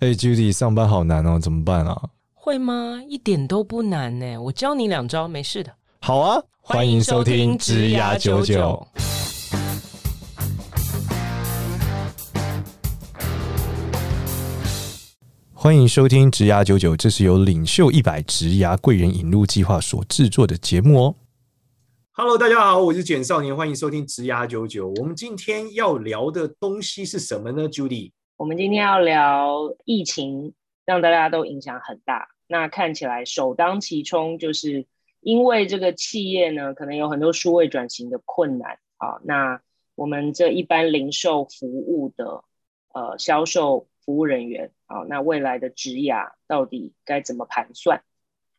哎，Judy，上班好难哦，怎么办啊？会吗？一点都不难呢，我教你两招，没事的。好啊，欢迎收听职涯九九。欢迎收听职涯九九，这是由领袖一百职涯贵人引入计划所制作的节目哦。Hello，大家好，我是简少年，欢迎收听职涯九九。我们今天要聊的东西是什么呢，Judy？我们今天要聊疫情，让大家都影响很大。那看起来首当其冲，就是因为这个企业呢，可能有很多数位转型的困难。啊，那我们这一般零售服务的呃销售服务人员，啊，那未来的职涯到底该怎么盘算？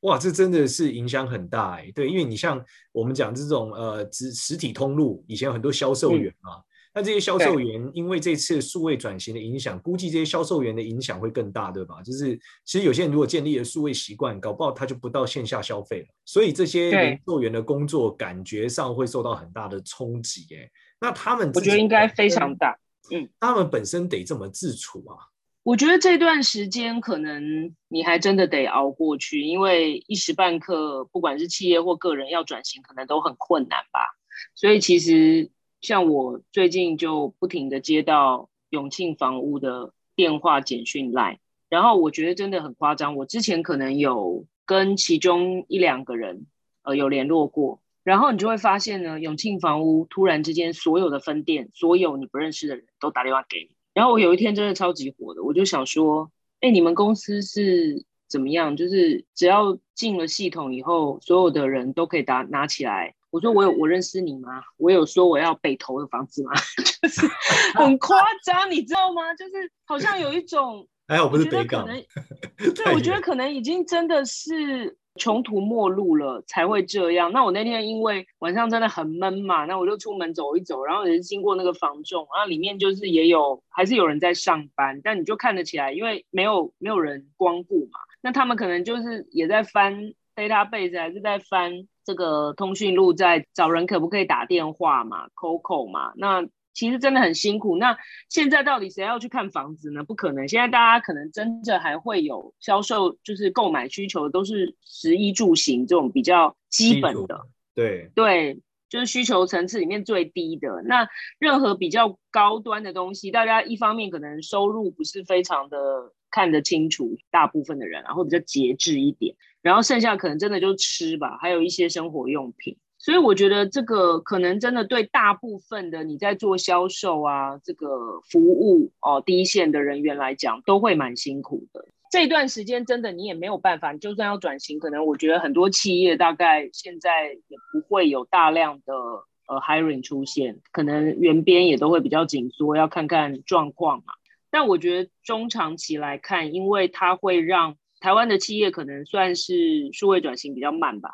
哇，这真的是影响很大哎。对，因为你像我们讲这种呃实实体通路，以前有很多销售员嘛。嗯那这些销售员因为这次数位转型的影响，估计这些销售员的影响会更大，对吧？就是其实有些人如果建立了数位习惯，搞不好他就不到线下消费了，所以这些零售员的工作感觉上会受到很大的冲击。哎，那他们我觉得应该非常大。嗯，他们本身得这么自处啊？我觉得这段时间可能你还真的得熬过去，因为一时半刻，不管是企业或个人要转型，可能都很困难吧。所以其实。像我最近就不停的接到永庆房屋的电话、简讯来，然后我觉得真的很夸张。我之前可能有跟其中一两个人呃有联络过，然后你就会发现呢，永庆房屋突然之间所有的分店，所有你不认识的人都打电话给你。然后我有一天真的超级火的，我就想说，哎，你们公司是怎么样？就是只要进了系统以后，所有的人都可以打拿起来。我说我有我认识你吗？我有说我要北投的房子吗？就是很夸张，你知道吗？就是好像有一种，哎，我不是北港，对，我觉得可能已经真的是穷途末路了才会这样。那我那天因为晚上真的很闷嘛，那我就出门走一走，然后也是经过那个房仲，然后里面就是也有还是有人在上班，但你就看得起来，因为没有没有人光顾嘛，那他们可能就是也在翻 database，还是在翻。这个通讯录在找人，可不可以打电话嘛？Coco 嘛？那其实真的很辛苦。那现在到底谁要去看房子呢？不可能。现在大家可能真的还会有销售，就是购买需求，都是食衣住行这种比较基本的。对对，就是需求层次里面最低的。那任何比较高端的东西，大家一方面可能收入不是非常的看得清楚，大部分的人然后比较节制一点。然后剩下可能真的就吃吧，还有一些生活用品。所以我觉得这个可能真的对大部分的你在做销售啊，这个服务哦，第一线的人员来讲，都会蛮辛苦的。这段时间真的你也没有办法，就算要转型，可能我觉得很多企业大概现在也不会有大量的呃 hiring 出现，可能原编也都会比较紧缩，要看看状况嘛。但我觉得中长期来看，因为它会让台湾的企业可能算是数位转型比较慢吧，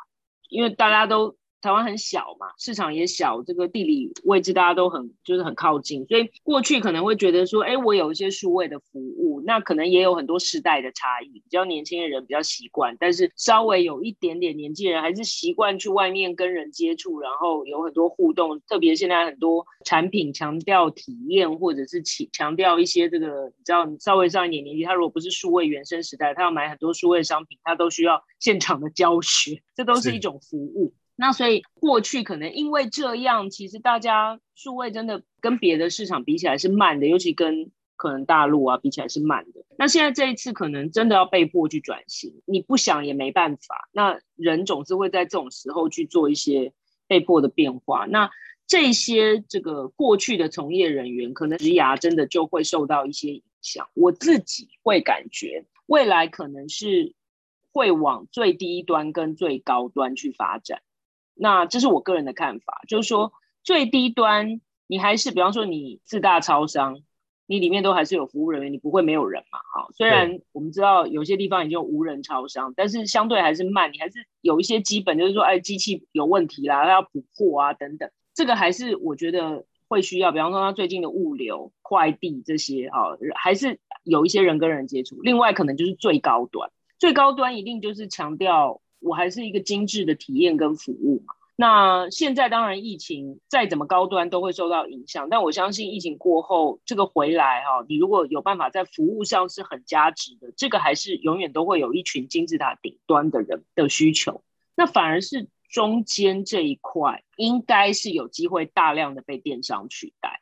因为大家都。台湾很小嘛，市场也小，这个地理位置大家都很就是很靠近，所以过去可能会觉得说，哎，我有一些数位的服务，那可能也有很多世代的差异，比较年轻的人比较习惯，但是稍微有一点点年纪的人还是习惯去外面跟人接触，然后有很多互动，特别现在很多产品强调体验，或者是强强调一些这个，你知道，你稍微上一点年纪，他如果不是数位原生时代，他要买很多数位商品，他都需要现场的教学，这都是一种服务。那所以过去可能因为这样，其实大家数位真的跟别的市场比起来是慢的，尤其跟可能大陆啊比起来是慢的。那现在这一次可能真的要被迫去转型，你不想也没办法。那人总是会在这种时候去做一些被迫的变化。那这些这个过去的从业人员，可能职涯真的就会受到一些影响。我自己会感觉未来可能是会往最低端跟最高端去发展。那这是我个人的看法，就是说最低端，你还是比方说你四大超商，你里面都还是有服务人员，你不会没有人嘛？哈，虽然我们知道有些地方已经有无人超商，但是相对还是慢，你还是有一些基本，就是说，哎，机器有问题啦，它要补货啊等等，这个还是我觉得会需要。比方说它最近的物流、快递这些啊，还是有一些人跟人接触。另外，可能就是最高端，最高端一定就是强调。我还是一个精致的体验跟服务嘛，那现在当然疫情再怎么高端都会受到影响，但我相信疫情过后这个回来哈，你如果有办法在服务上是很加值的，这个还是永远都会有一群金字塔顶端的人的需求。那反而是中间这一块，应该是有机会大量的被电商取代。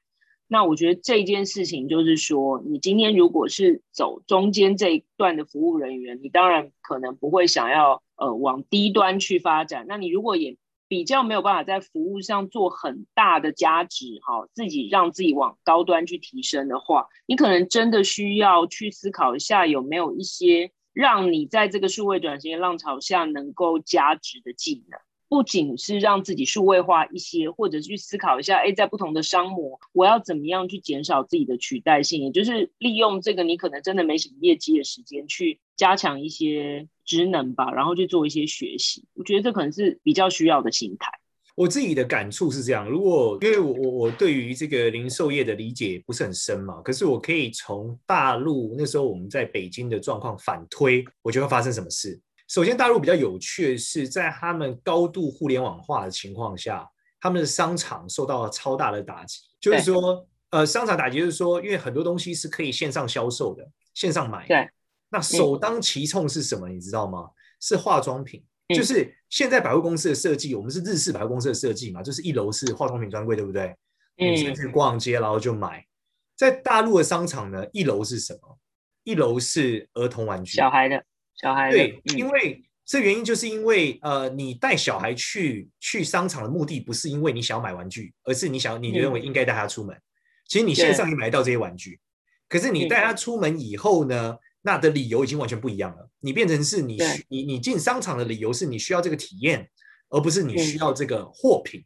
那我觉得这件事情就是说，你今天如果是走中间这一段的服务人员，你当然可能不会想要呃往低端去发展。那你如果也比较没有办法在服务上做很大的加值，哈，自己让自己往高端去提升的话，你可能真的需要去思考一下，有没有一些让你在这个数位转型的浪潮下能够加值的技能。不仅是让自己数位化一些，或者去思考一下，哎，在不同的商模，我要怎么样去减少自己的取代性，也就是利用这个你可能真的没什么业绩的时间，去加强一些职能吧，然后去做一些学习。我觉得这可能是比较需要的心态。我自己的感触是这样，如果因为我我我对于这个零售业的理解不是很深嘛，可是我可以从大陆那时候我们在北京的状况反推，我觉得会发生什么事。首先，大陆比较有趣的是，在他们高度互联网化的情况下，他们的商场受到了超大的打击。就是说，呃，商场打击就是说，因为很多东西是可以线上销售的，线上买。对。那首当其冲是什么？你知道吗？是化妆品。就是现在百货公司的设计，我们是日式百货公司的设计嘛，就是一楼是化妆品专柜，对不对？女生去逛街，然后就买。在大陆的商场呢，一楼是什么？一楼是儿童玩具，小孩的。小孩对，因为这原因就是因为呃，你带小孩去去商场的目的不是因为你想要买玩具，而是你想你认为应该带他出门。其实你线上也买到这些玩具，可是你带他出门以后呢，那的理由已经完全不一样了。你变成是你你你进商场的理由是你需要这个体验，而不是你需要这个货品。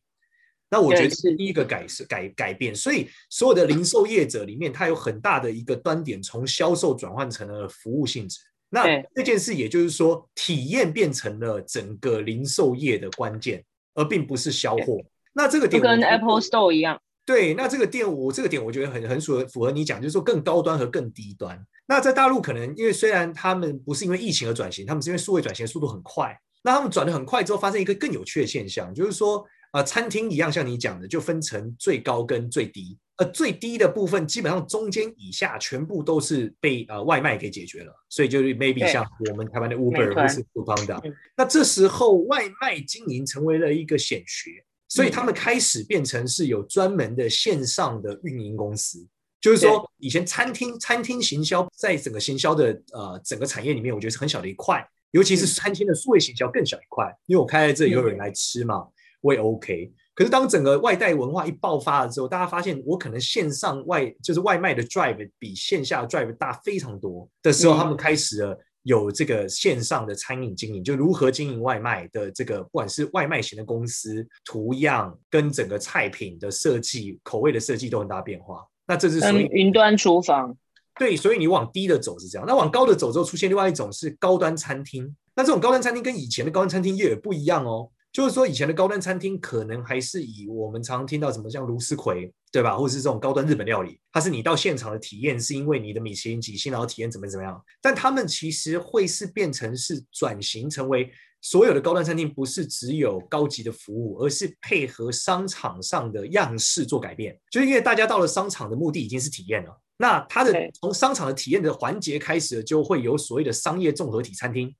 那我觉得是第一个改是改改变，所以所有的零售业者里面，它有很大的一个端点，从销售转换成了服务性质。那这件事也就是说，体验变成了整个零售业的关键，而并不是销货。那这个点跟 Apple Store 一样。对，那这个店我这个点我觉得很很符合符合你讲，就是说更高端和更低端。那在大陆可能因为虽然他们不是因为疫情而转型，他们是因为数位转型的速度很快。那他们转的很快之后，发生一个更有趣的现象，就是说。啊、呃，餐厅一样，像你讲的，就分成最高跟最低。呃，最低的部分基本上中间以下全部都是被呃外卖给解决了，所以就是 maybe 像我们台湾的 Uber 或是 Foodpanda。那这时候外卖经营成为了一个显学，所以他们开始变成是有专门的线上的运营公司。就是说，以前餐厅餐厅行销在整个行销的呃整个产业里面，我觉得是很小的一块，尤其是餐厅的数位行销更小一块，因为我开在这里有人来吃嘛。我也 OK，可是当整个外带文化一爆发了之后，大家发现我可能线上外就是外卖的 drive 比线下的 drive 大非常多的时候，他们开始了有这个线上的餐饮经营，就如何经营外卖的这个，不管是外卖型的公司，图样跟整个菜品的设计、口味的设计都很大变化。那这是属于云端厨房。对，所以你往低的走是这样，那往高的走之后，出现另外一种是高端餐厅。那这种高端餐厅跟以前的高端餐厅业也不一样哦。就是说，以前的高端餐厅可能还是以我们常听到什么像卢斯葵，对吧？或者是这种高端日本料理，它是你到现场的体验，是因为你的米其林几星，然后体验怎么怎么样。但他们其实会是变成是转型成为所有的高端餐厅，不是只有高级的服务，而是配合商场上的样式做改变。就是因为大家到了商场的目的已经是体验了，那它的从商场的体验的环节开始，就会有所谓的商业综合体餐厅。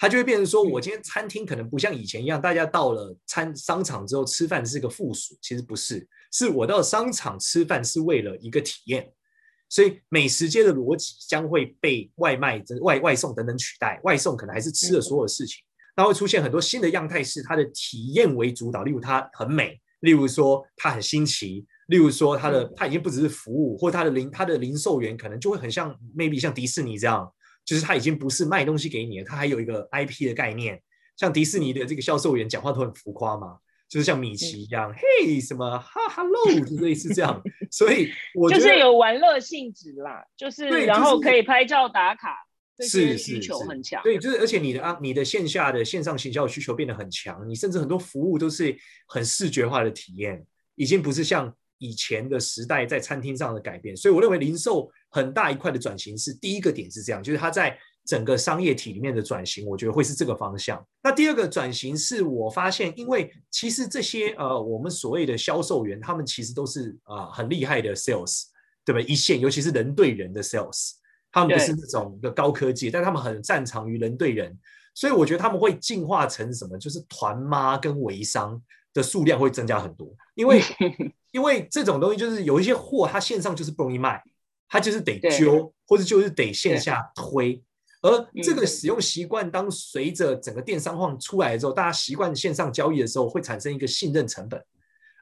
它就会变成说，我今天餐厅可能不像以前一样，大家到了餐商场之后吃饭是个附属，其实不是，是我到商场吃饭是为了一个体验，所以美食街的逻辑将会被外卖、外外送等等取代，外送可能还是吃的所有事情，那会出现很多新的样态，是它的体验为主导，例如它很美，例如说它很新奇，例如说它的它已经不只是服务，或它的零它的零售员可能就会很像 maybe 像迪士尼这样。就是他已经不是卖东西给你了，他还有一个 IP 的概念，像迪士尼的这个销售员讲话都很浮夸嘛，就是像米奇一样，嘿、嗯，什么哈哈喽，就类似这样。所以我觉得就是有玩乐性质啦，就是然后可以拍照打卡，是需求很强。对，就是而且你的啊，你的线下的线上行销需求变得很强，你甚至很多服务都是很视觉化的体验，已经不是像以前的时代在餐厅上的改变。所以我认为零售。很大一块的转型是第一个点是这样，就是它在整个商业体里面的转型，我觉得会是这个方向。那第二个转型是我发现，因为其实这些呃，我们所谓的销售员，他们其实都是啊、呃、很厉害的 sales，对不对？一线，尤其是人对人的 sales，他们不是那种的高科技，但他们很擅长于人对人，所以我觉得他们会进化成什么？就是团妈跟微商的数量会增加很多，因为因为这种东西就是有一些货，它线上就是不容易卖，它就是得揪，或者就是得线下推。而这个使用习惯，当随着整个电商化出来之后，大家习惯线上交易的时候，会产生一个信任成本。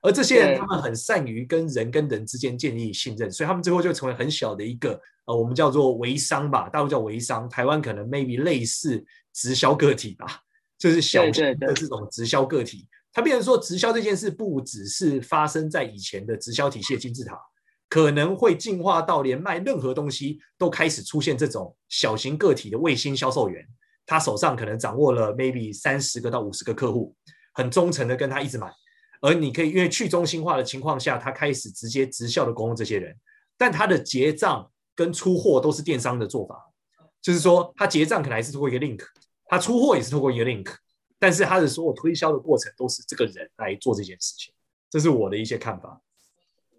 而这些人他们很善于跟人跟人之间建立信任，所以他们最后就成为很小的一个呃，我们叫做微商吧，大陆叫微商，台湾可能 maybe 类似直销个体吧，就是小型的这种直销个体。他变成说，直销这件事不只是发生在以前的直销体系的金字塔。可能会进化到连卖任何东西都开始出现这种小型个体的卫星销售员，他手上可能掌握了 maybe 三十个到五十个客户，很忠诚的跟他一直买，而你可以因为去中心化的情况下，他开始直接直销的供这些人，但他的结账跟出货都是电商的做法，就是说他结账可能还是通过一个 link，他出货也是通过一个 link，但是他的所有推销的过程都是这个人来做这件事情，这是我的一些看法。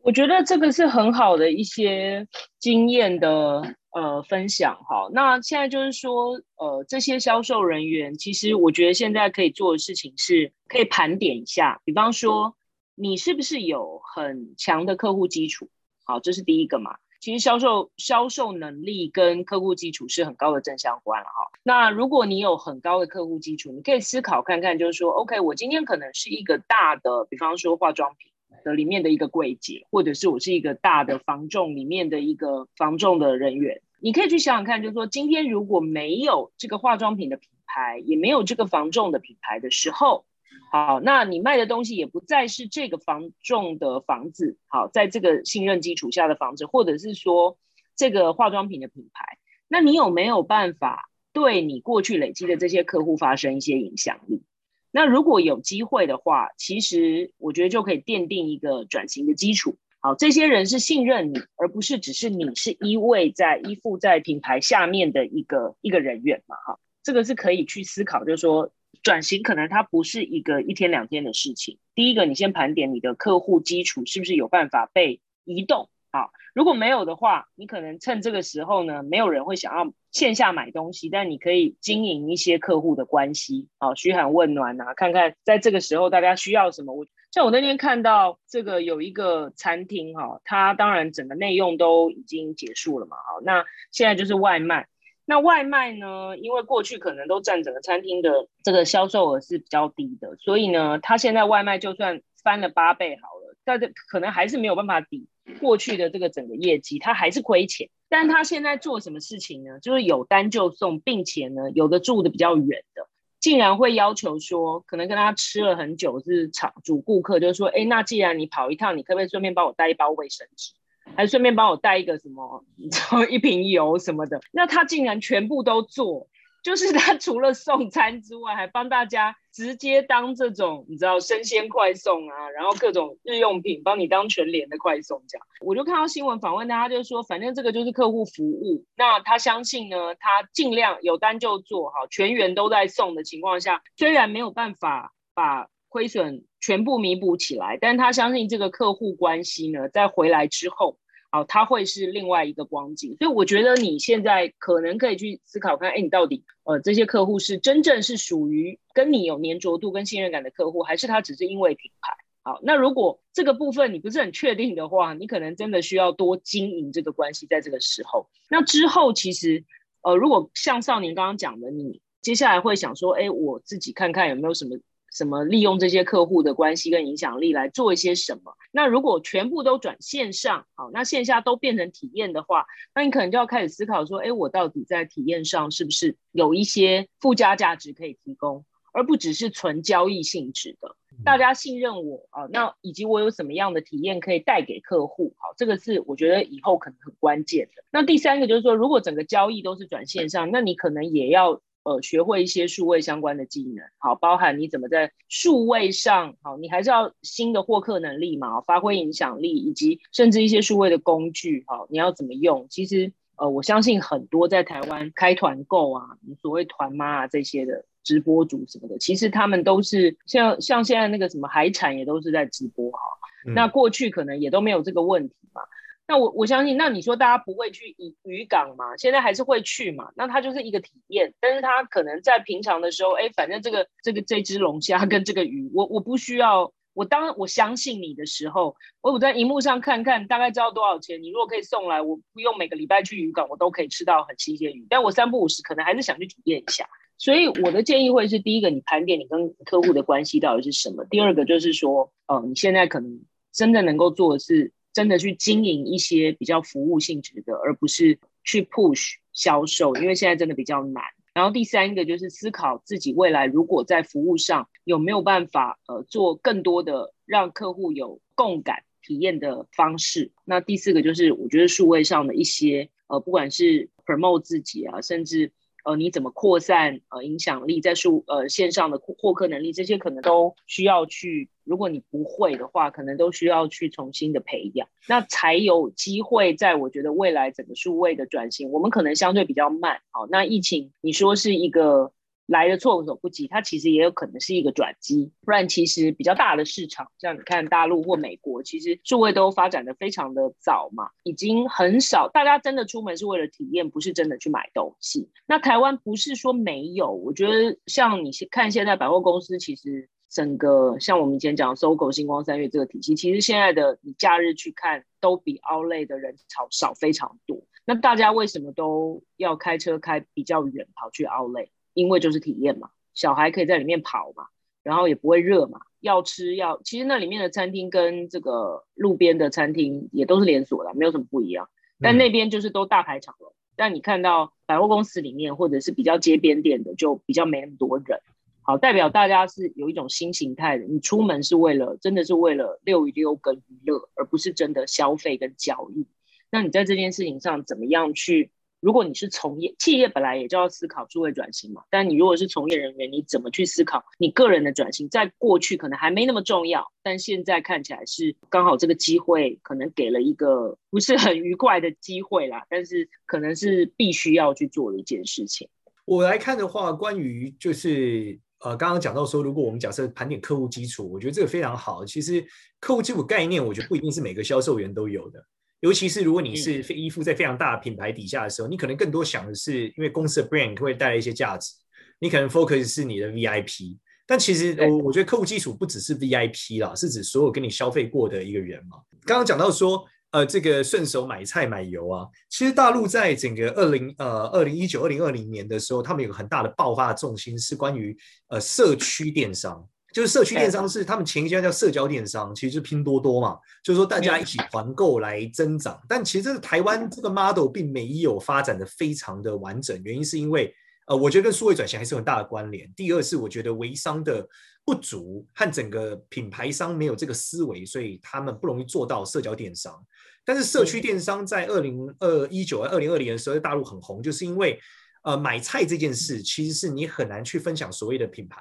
我觉得这个是很好的一些经验的呃分享哈。那现在就是说，呃，这些销售人员，其实我觉得现在可以做的事情是，可以盘点一下，比方说你是不是有很强的客户基础？好，这是第一个嘛。其实销售销售能力跟客户基础是很高的正相关了哈。那如果你有很高的客户基础，你可以思考看看，就是说，OK，我今天可能是一个大的，比方说化妆品。的里面的一个柜姐，或者是我是一个大的房仲里面的一个房仲的人员，你可以去想想看，就是说今天如果没有这个化妆品的品牌，也没有这个房仲的品牌的时候，好，那你卖的东西也不再是这个房仲的房子，好，在这个信任基础下的房子，或者是说这个化妆品的品牌，那你有没有办法对你过去累积的这些客户发生一些影响力？那如果有机会的话，其实我觉得就可以奠定一个转型的基础。好，这些人是信任你，而不是只是你是依偎在依附在品牌下面的一个一个人员嘛。哈，这个是可以去思考，就是说转型可能它不是一个一天两天的事情。第一个，你先盘点你的客户基础是不是有办法被移动。好，如果没有的话，你可能趁这个时候呢，没有人会想要线下买东西，但你可以经营一些客户的关系，好，嘘寒问暖啊，看看在这个时候大家需要什么。我像我那天看到这个有一个餐厅哈，它当然整个内用都已经结束了嘛，好，那现在就是外卖。那外卖呢，因为过去可能都占整个餐厅的这个销售额是比较低的，所以呢，它现在外卖就算翻了八倍好了，但是可能还是没有办法抵。过去的这个整个业绩，他还是亏钱，但他现在做什么事情呢？就是有单就送，并且呢，有的住的比较远的，竟然会要求说，可能跟他吃了很久是常主顾客，就是说，哎，那既然你跑一趟，你可不可以顺便帮我带一包卫生纸，还顺便帮我带一个什么，你知道一瓶油什么的？那他竟然全部都做。就是他 除了送餐之外，还帮大家直接当这种你知道生鲜快送啊，然后各种日用品帮你当全联的快送这样。我就看到新闻访问他，他就说反正这个就是客户服务。那他相信呢，他尽量有单就做好，全员都在送的情况下，虽然没有办法把亏损全部弥补起来，但他相信这个客户关系呢，在回来之后。好，他会是另外一个光景，所以我觉得你现在可能可以去思考看，哎，你到底呃这些客户是真正是属于跟你有粘着度跟信任感的客户，还是他只是因为品牌？好，那如果这个部分你不是很确定的话，你可能真的需要多经营这个关系，在这个时候。那之后其实呃，如果像少年刚刚讲的，你接下来会想说，哎，我自己看看有没有什么。什么利用这些客户的关系跟影响力来做一些什么？那如果全部都转线上，好，那线下都变成体验的话，那你可能就要开始思考说，哎，我到底在体验上是不是有一些附加价值可以提供，而不只是纯交易性质的。大家信任我啊，那以及我有什么样的体验可以带给客户？好，这个是我觉得以后可能很关键的。那第三个就是说，如果整个交易都是转线上，那你可能也要。呃，学会一些数位相关的技能，好，包含你怎么在数位上，好，你还是要新的获客能力嘛，发挥影响力，以及甚至一些数位的工具，好，你要怎么用？其实呃，我相信很多在台湾开团购啊，所谓团妈啊这些的直播主什么的，其实他们都是像像现在那个什么海产也都是在直播哈、嗯。那过去可能也都没有这个问题嘛。那我我相信，那你说大家不会去渔渔港嘛？现在还是会去嘛？那它就是一个体验，但是它可能在平常的时候，哎，反正这个这个这只龙虾跟这个鱼，我我不需要，我当我相信你的时候，我我在荧幕上看看，大概知道多少钱。你如果可以送来，我不用每个礼拜去渔港，我都可以吃到很新鲜鱼。但我三不五时可能还是想去体验一下。所以我的建议会是：第一个，你盘点你跟客户的关系到底是什么；第二个就是说，呃，你现在可能真的能够做的是。真的去经营一些比较服务性质的，而不是去 push 销售，因为现在真的比较难。然后第三个就是思考自己未来如果在服务上有没有办法，呃，做更多的让客户有共感体验的方式。那第四个就是我觉得数位上的一些，呃，不管是 promote 自己啊，甚至呃你怎么扩散呃影响力，在数呃线上的获客能力，这些可能都需要去。如果你不会的话，可能都需要去重新的培养，那才有机会。在我觉得未来整个数位的转型，我们可能相对比较慢。好，那疫情你说是一个来的措手不及，它其实也有可能是一个转机。不然其实比较大的市场，像你看大陆或美国，其实数位都发展的非常的早嘛，已经很少大家真的出门是为了体验，不是真的去买东西。那台湾不是说没有，我觉得像你看现在百货公司，其实。整个像我们以前讲 SOGO 新光三月这个体系，其实现在的你假日去看，都比 Outlet 的人潮少非常多。那大家为什么都要开车开比较远跑去 Outlet？因为就是体验嘛，小孩可以在里面跑嘛，然后也不会热嘛。要吃要，其实那里面的餐厅跟这个路边的餐厅也都是连锁的，没有什么不一样。但那边就是都大排长龙，但你看到百货公司里面或者是比较街边店的，就比较没那么多人。好，代表大家是有一种新形态的。你出门是为了，真的是为了遛一遛跟娱乐，而不是真的消费跟交易。那你在这件事情上怎么样去？如果你是从业企业，本来也就要思考数位转型嘛。但你如果是从业人员，你怎么去思考你个人的转型？在过去可能还没那么重要，但现在看起来是刚好这个机会，可能给了一个不是很愉快的机会啦。但是可能是必须要去做的一件事情。我来看的话，关于就是。呃，刚刚讲到说，如果我们假设盘点客户基础，我觉得这个非常好。其实客户基础概念，我觉得不一定是每个销售员都有的。尤其是如果你是依附在非常大的品牌底下的时候，你可能更多想的是，因为公司的 brand 会带来一些价值，你可能 focus 是你的 VIP。但其实我我觉得客户基础不只是 VIP 啦，是指所有跟你消费过的一个人嘛。刚刚讲到说。呃，这个顺手买菜买油啊，其实大陆在整个二零呃二零一九二零二零年的时候，他们有个很大的爆发的重心是关于呃社区电商，就是社区电商是他们前一家叫社交电商，其实就是拼多多嘛，就是说大家一起团购来增长。但其实台湾这个 model 并没有发展的非常的完整，原因是因为呃，我觉得跟数位转型还是有很大的关联。第二是我觉得微商的不足和整个品牌商没有这个思维，所以他们不容易做到社交电商。但是社区电商在二零二一九、二零二零年的时候在大陆很红，就是因为，呃，买菜这件事其实是你很难去分享所谓的品牌，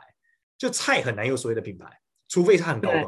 就菜很难有所谓的品牌，除非它很高端。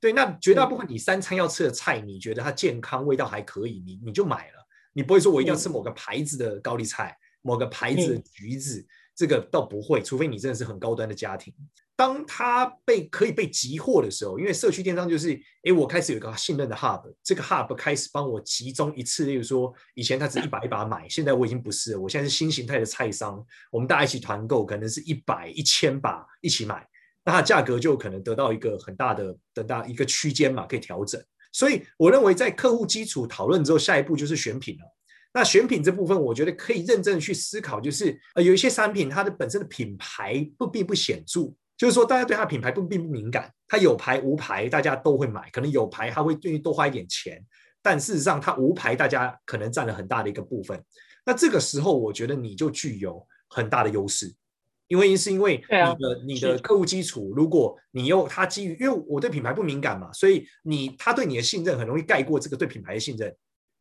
对，对，那绝大部分你三餐要吃的菜，你觉得它健康、味道还可以，你你就买了，你不会说我一定要吃某个牌子的高丽菜，某个牌子的橘子。这个倒不会，除非你真的是很高端的家庭。当它被可以被集货的时候，因为社区电商就是，哎，我开始有一个信任的 hub，这个 hub 开始帮我集中一次，例如说，以前它只 一把一把买，现在我已经不是了，我现在是新形态的菜商，我们大家一起团购，可能是一百、一千把一起买，那它价格就可能得到一个很大的、很大一个区间嘛，可以调整。所以我认为，在客户基础讨论之后，下一步就是选品了。那选品这部分，我觉得可以认真的去思考，就是呃，有一些商品它的本身的品牌不并不显著，就是说大家对它的品牌不并不敏感，它有牌无牌大家都会买，可能有牌他会愿意多花一点钱，但事实上它无牌大家可能占了很大的一个部分。那这个时候，我觉得你就具有很大的优势，因为是因为你的、啊、你的客户基础，如果你又他基于因为我对品牌不敏感嘛，所以你他对你的信任很容易盖过这个对品牌的信任。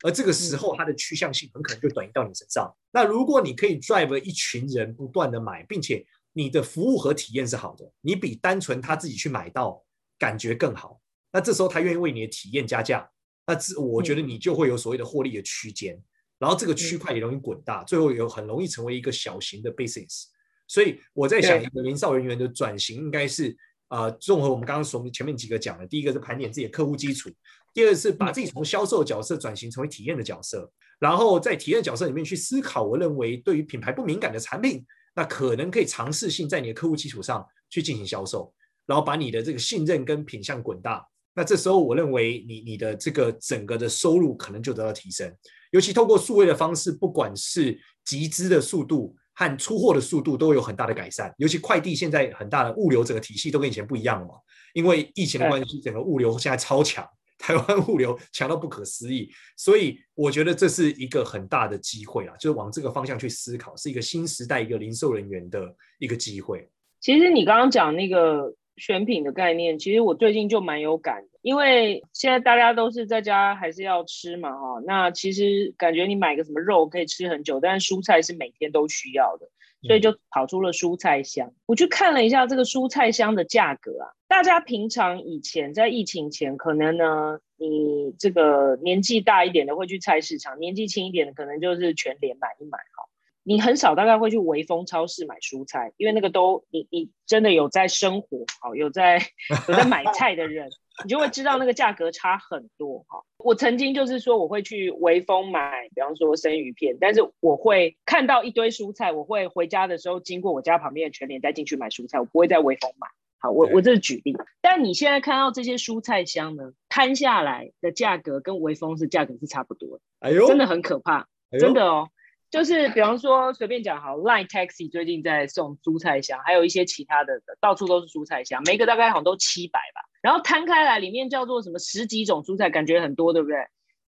而这个时候，它的趋向性很可能就转移到你身上。那如果你可以 drive 一群人不断的买，并且你的服务和体验是好的，你比单纯他自己去买到感觉更好。那这时候他愿意为你的体验加价，那这我觉得你就会有所谓的获利的区间。然后这个区块也容易滚大，最后有很容易成为一个小型的 business。所以我在想，一个零售人员的转型应该是呃，综合我们刚刚所前面几个讲的，第一个是盘点自己的客户基础，第二个是把自己从销售角色转型成为体验的角色，然后在体验角色里面去思考，我认为对于品牌不敏感的产品，那可能可以尝试性在你的客户基础上去进行销售，然后把你的这个信任跟品相滚大。那这时候，我认为你你的这个整个的收入可能就得到提升，尤其透过数位的方式，不管是集资的速度和出货的速度都有很大的改善。尤其快递现在很大的物流整个体系都跟以前不一样了嘛，因为疫情的关系，整个物流现在超强，台湾物流强到不可思议。所以我觉得这是一个很大的机会啊，就是往这个方向去思考，是一个新时代一个零售人员的一个机会。其实你刚刚讲那个。选品的概念，其实我最近就蛮有感的，因为现在大家都是在家还是要吃嘛，哈，那其实感觉你买个什么肉可以吃很久，但是蔬菜是每天都需要的，所以就跑出了蔬菜箱。我去看了一下这个蔬菜箱的价格啊，大家平常以前在疫情前，可能呢，你这个年纪大一点的会去菜市场，年纪轻一点的可能就是全联买一买，哈。你很少大概会去微风超市买蔬菜，因为那个都你你真的有在生活好，有在有在买菜的人，你就会知道那个价格差很多哈。我曾经就是说我会去微风买，比方说生鱼片，但是我会看到一堆蔬菜，我会回家的时候经过我家旁边的全联再进去买蔬菜，我不会在微风买。好，我我这是举例。但你现在看到这些蔬菜箱呢，摊下来的价格跟微风是价格是差不多的，哎呦，真的很可怕，真的哦。就是比方说随便讲好，Line Taxi 最近在送蔬菜箱，还有一些其他的，到处都是蔬菜箱，每一个大概好像都七百吧。然后摊开来，里面叫做什么十几种蔬菜，感觉很多，对不对？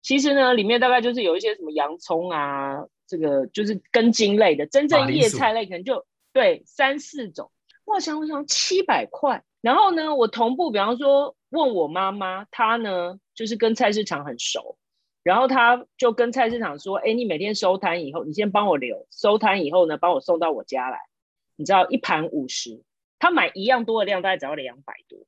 其实呢，里面大概就是有一些什么洋葱啊，这个就是根茎类的，真正叶菜类可能就对三四种。我想我想七百块。然后呢，我同步比方说问我妈妈，她呢就是跟菜市场很熟。然后他就跟菜市场说：“哎，你每天收摊以后，你先帮我留，收摊以后呢，帮我送到我家来。你知道一盘五十，他买一样多的量，大概只要两百多。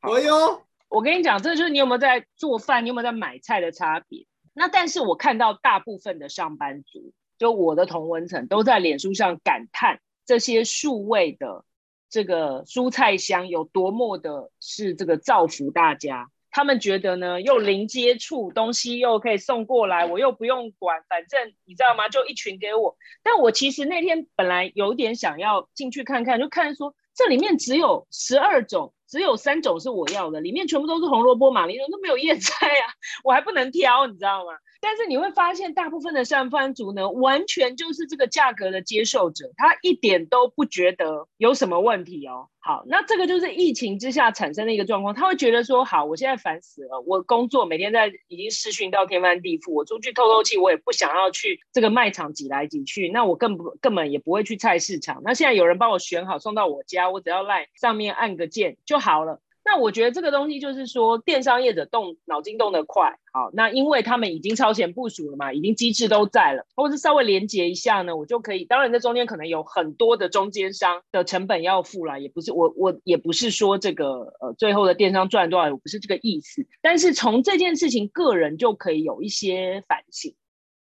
哎呦，我跟你讲，这就是你有没有在做饭，你有没有在买菜的差别。那但是我看到大部分的上班族，就我的同文层，都在脸书上感叹这些数位的这个蔬菜箱有多么的是这个造福大家。”他们觉得呢，又零接触，东西又可以送过来，我又不用管，反正你知道吗？就一群给我。但我其实那天本来有点想要进去看看，就看说这里面只有十二种，只有三种是我要的，里面全部都是红萝卜、马铃薯，都没有叶菜啊，我还不能挑，你知道吗？但是你会发现，大部分的上班族呢，完全就是这个价格的接受者，他一点都不觉得有什么问题哦。好，那这个就是疫情之下产生的一个状况，他会觉得说，好，我现在烦死了，我工作每天在已经失训到天翻地覆，我出去透透气，我也不想要去这个卖场挤来挤去，那我更不根本也不会去菜市场。那现在有人帮我选好送到我家，我只要 LINE 上面按个键就好了。那我觉得这个东西就是说，电商业者动脑筋动得快，好，那因为他们已经超前部署了嘛，已经机制都在了，或是稍微连接一下呢，我就可以。当然，这中间可能有很多的中间商的成本要付啦，也不是我我也不是说这个呃最后的电商赚多少，我不是这个意思。但是从这件事情，个人就可以有一些反省，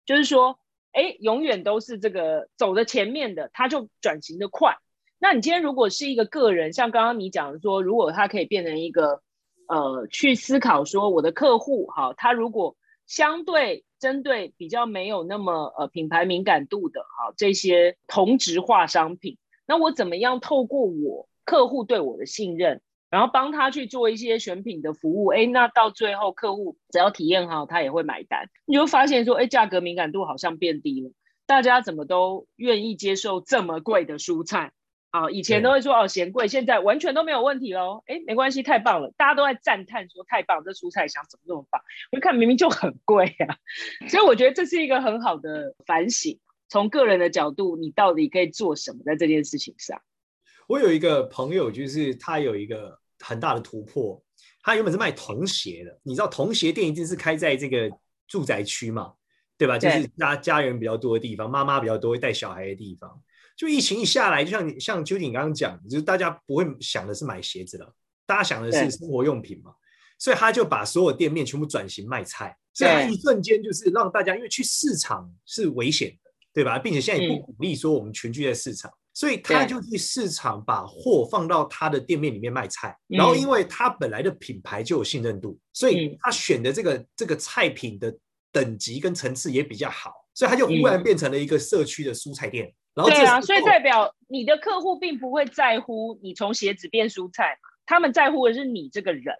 就是说，哎，永远都是这个走在前面的，他就转型的快。那你今天如果是一个个人，像刚刚你讲的说，如果他可以变成一个，呃，去思考说我的客户哈，他如果相对针对比较没有那么呃品牌敏感度的哈这些同质化商品，那我怎么样透过我客户对我的信任，然后帮他去做一些选品的服务，哎，那到最后客户只要体验好，他也会买单，你就发现说，哎，价格敏感度好像变低了，大家怎么都愿意接受这么贵的蔬菜。啊，以前都会说哦嫌贵，现在完全都没有问题喽。哎，没关系，太棒了，大家都在赞叹说太棒，这蔬菜箱怎么这么棒？我一看明明就很贵呀，所以我觉得这是一个很好的反省。从个人的角度，你到底可以做什么在这件事情上？我有一个朋友，就是他有一个很大的突破，他原本是卖童鞋的，你知道童鞋店一定是开在这个住宅区嘛，对吧？就是家家人比较多的地方，妈妈比较多会带小孩的地方。就疫情一下来，就像你像秋瑾刚刚讲，就是大家不会想的是买鞋子了，大家想的是生活用品嘛。所以他就把所有店面全部转型卖菜，所以他一瞬间就是让大家，因为去市场是危险的，对吧？并且现在也不鼓励说我们群聚在市场，所以他就去市场把货放到他的店面里面卖菜。然后，因为他本来的品牌就有信任度，所以他选的这个这个菜品的等级跟层次也比较好，所以他就忽然变成了一个社区的蔬菜店。然后，对啊，所以代表你的客户并不会在乎你从鞋子变蔬菜嘛，他们在乎的是你这个人。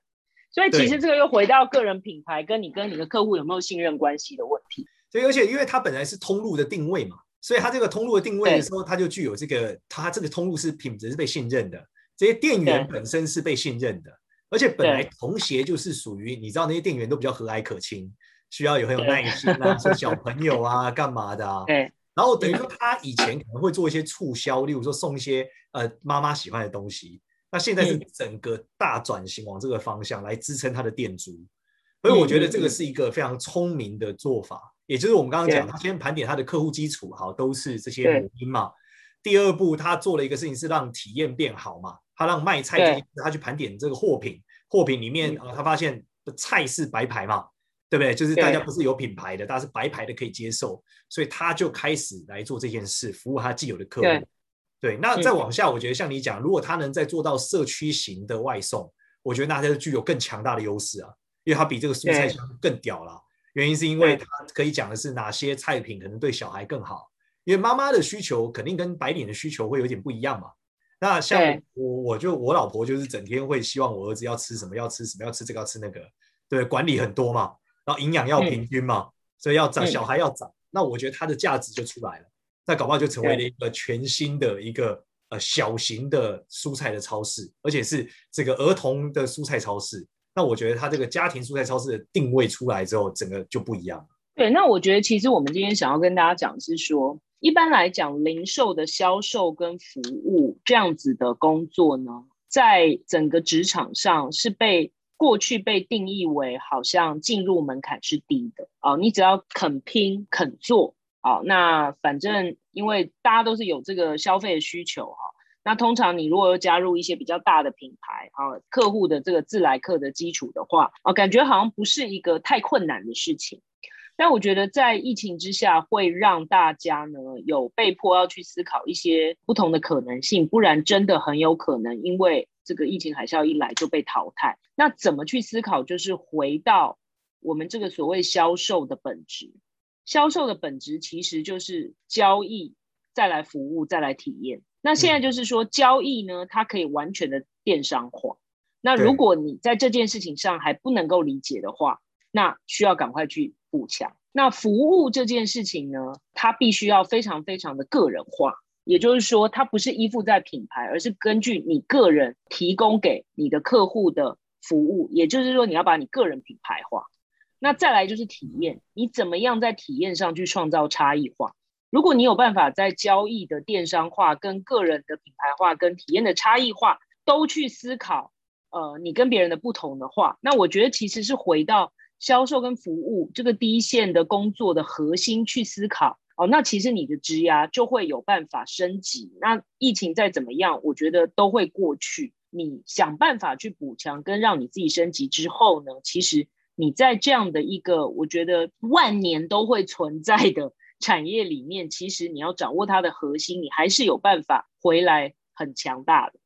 所以其实这个又回到个人品牌跟你跟你的客户有没有信任关系的问题。对，而且因为它本来是通路的定位嘛，所以它这个通路的定位的时候，它就具有这个，它这个通路是品质是被信任的，这些店员本身是被信任的，而且本来童鞋就是属于你知道那些店员都比较和蔼可亲，需要有很有耐心啊，说小朋友啊干嘛的啊。对。然后等于说他以前可能会做一些促销，例如说送一些呃妈妈喜欢的东西。那现在是整个大转型往这个方向来支撑他的店租，所以我觉得这个是一个非常聪明的做法。也就是我们刚刚讲，他先盘点他的客户基础，好，都是这些母婴嘛。第二步，他做了一个事情是让体验变好嘛，他让卖菜，他去盘点这个货品，货品里面啊，他发现菜是白牌嘛，对不对？就是大家不是有品牌的，大家是白牌的可以接受，所以他就开始来做这件事，服务他既有的客户。对，那再往下，我觉得像你讲，如果他能再做到社区型的外送，我觉得那他就具有更强大的优势啊，因为他比这个蔬菜箱更屌了。原因是因为他可以讲的是哪些菜品可能对小孩更好，因为妈妈的需求肯定跟白领的需求会有点不一样嘛。那像我，我就我老婆就是整天会希望我儿子要吃什么，要吃什么，要吃这个，要吃那个，对，管理很多嘛，然后营养要平均嘛，所以要长小孩要长，那我觉得它的价值就出来了。那搞不好就成为了一个全新的一个呃小型的蔬菜的超市，而且是这个儿童的蔬菜超市。那我觉得它这个家庭蔬菜超市的定位出来之后，整个就不一样了。对，那我觉得其实我们今天想要跟大家讲是说，一般来讲，零售的销售跟服务这样子的工作呢，在整个职场上是被过去被定义为好像进入门槛是低的哦，你只要肯拼肯做。好，那反正因为大家都是有这个消费的需求哈，那通常你如果加入一些比较大的品牌啊，客户的这个自来客的基础的话，啊，感觉好像不是一个太困难的事情。但我觉得在疫情之下，会让大家呢有被迫要去思考一些不同的可能性，不然真的很有可能因为这个疫情海啸一来就被淘汰。那怎么去思考？就是回到我们这个所谓销售的本质。销售的本质其实就是交易，再来服务，再来体验。那现在就是说，交易呢，它可以完全的电商化。那如果你在这件事情上还不能够理解的话，那需要赶快去补强。那服务这件事情呢，它必须要非常非常的个人化，也就是说，它不是依附在品牌，而是根据你个人提供给你的客户的服务。也就是说，你要把你个人品牌化。那再来就是体验，你怎么样在体验上去创造差异化？如果你有办法在交易的电商化、跟个人的品牌化、跟体验的差异化都去思考，呃，你跟别人的不同的话，那我觉得其实是回到销售跟服务这个第一线的工作的核心去思考哦。那其实你的职涯就会有办法升级。那疫情再怎么样，我觉得都会过去。你想办法去补强跟让你自己升级之后呢，其实。你在这样的一个我觉得万年都会存在的产业里面，其实你要掌握它的核心，你还是有办法回来很强大的。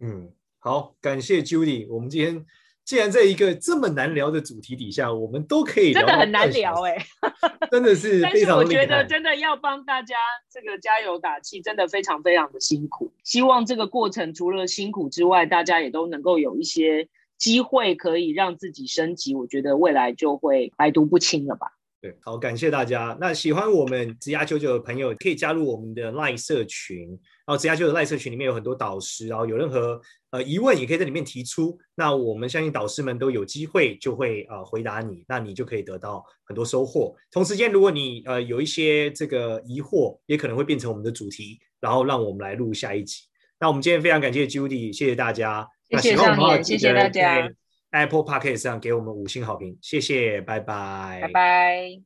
嗯，好，感谢 Judy。我们今天既然在一个这么难聊的主题底下，我们都可以聊，真的很难聊哎、欸，真的是 非常。但是我觉得真的要帮大家这个加油打气，真的非常非常的辛苦。希望这个过程除了辛苦之外，大家也都能够有一些。机会可以让自己升级，我觉得未来就会百毒不侵了吧。对，好，感谢大家。那喜欢我们职涯九九的朋友，可以加入我们的 LINE 社群。然后职涯九九 LINE 社群里面有很多导师，然后有任何呃疑问，也可以在里面提出。那我们相信导师们都有机会就会呃回答你，那你就可以得到很多收获。同时间，如果你呃有一些这个疑惑，也可能会变成我们的主题，然后让我们来录下一集。那我们今天非常感谢 Judy，谢谢大家。谢谢上面，谢谢大家。Apple Podcast 上给我们五星好评，谢谢，拜拜，拜拜。